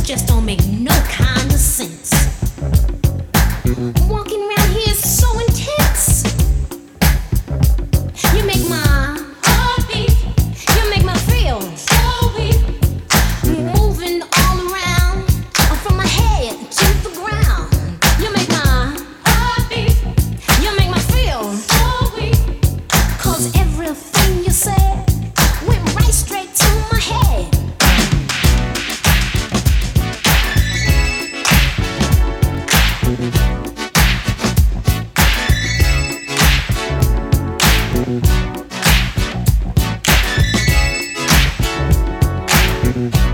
just don't make no kind of sense. Walking Mm-hmm.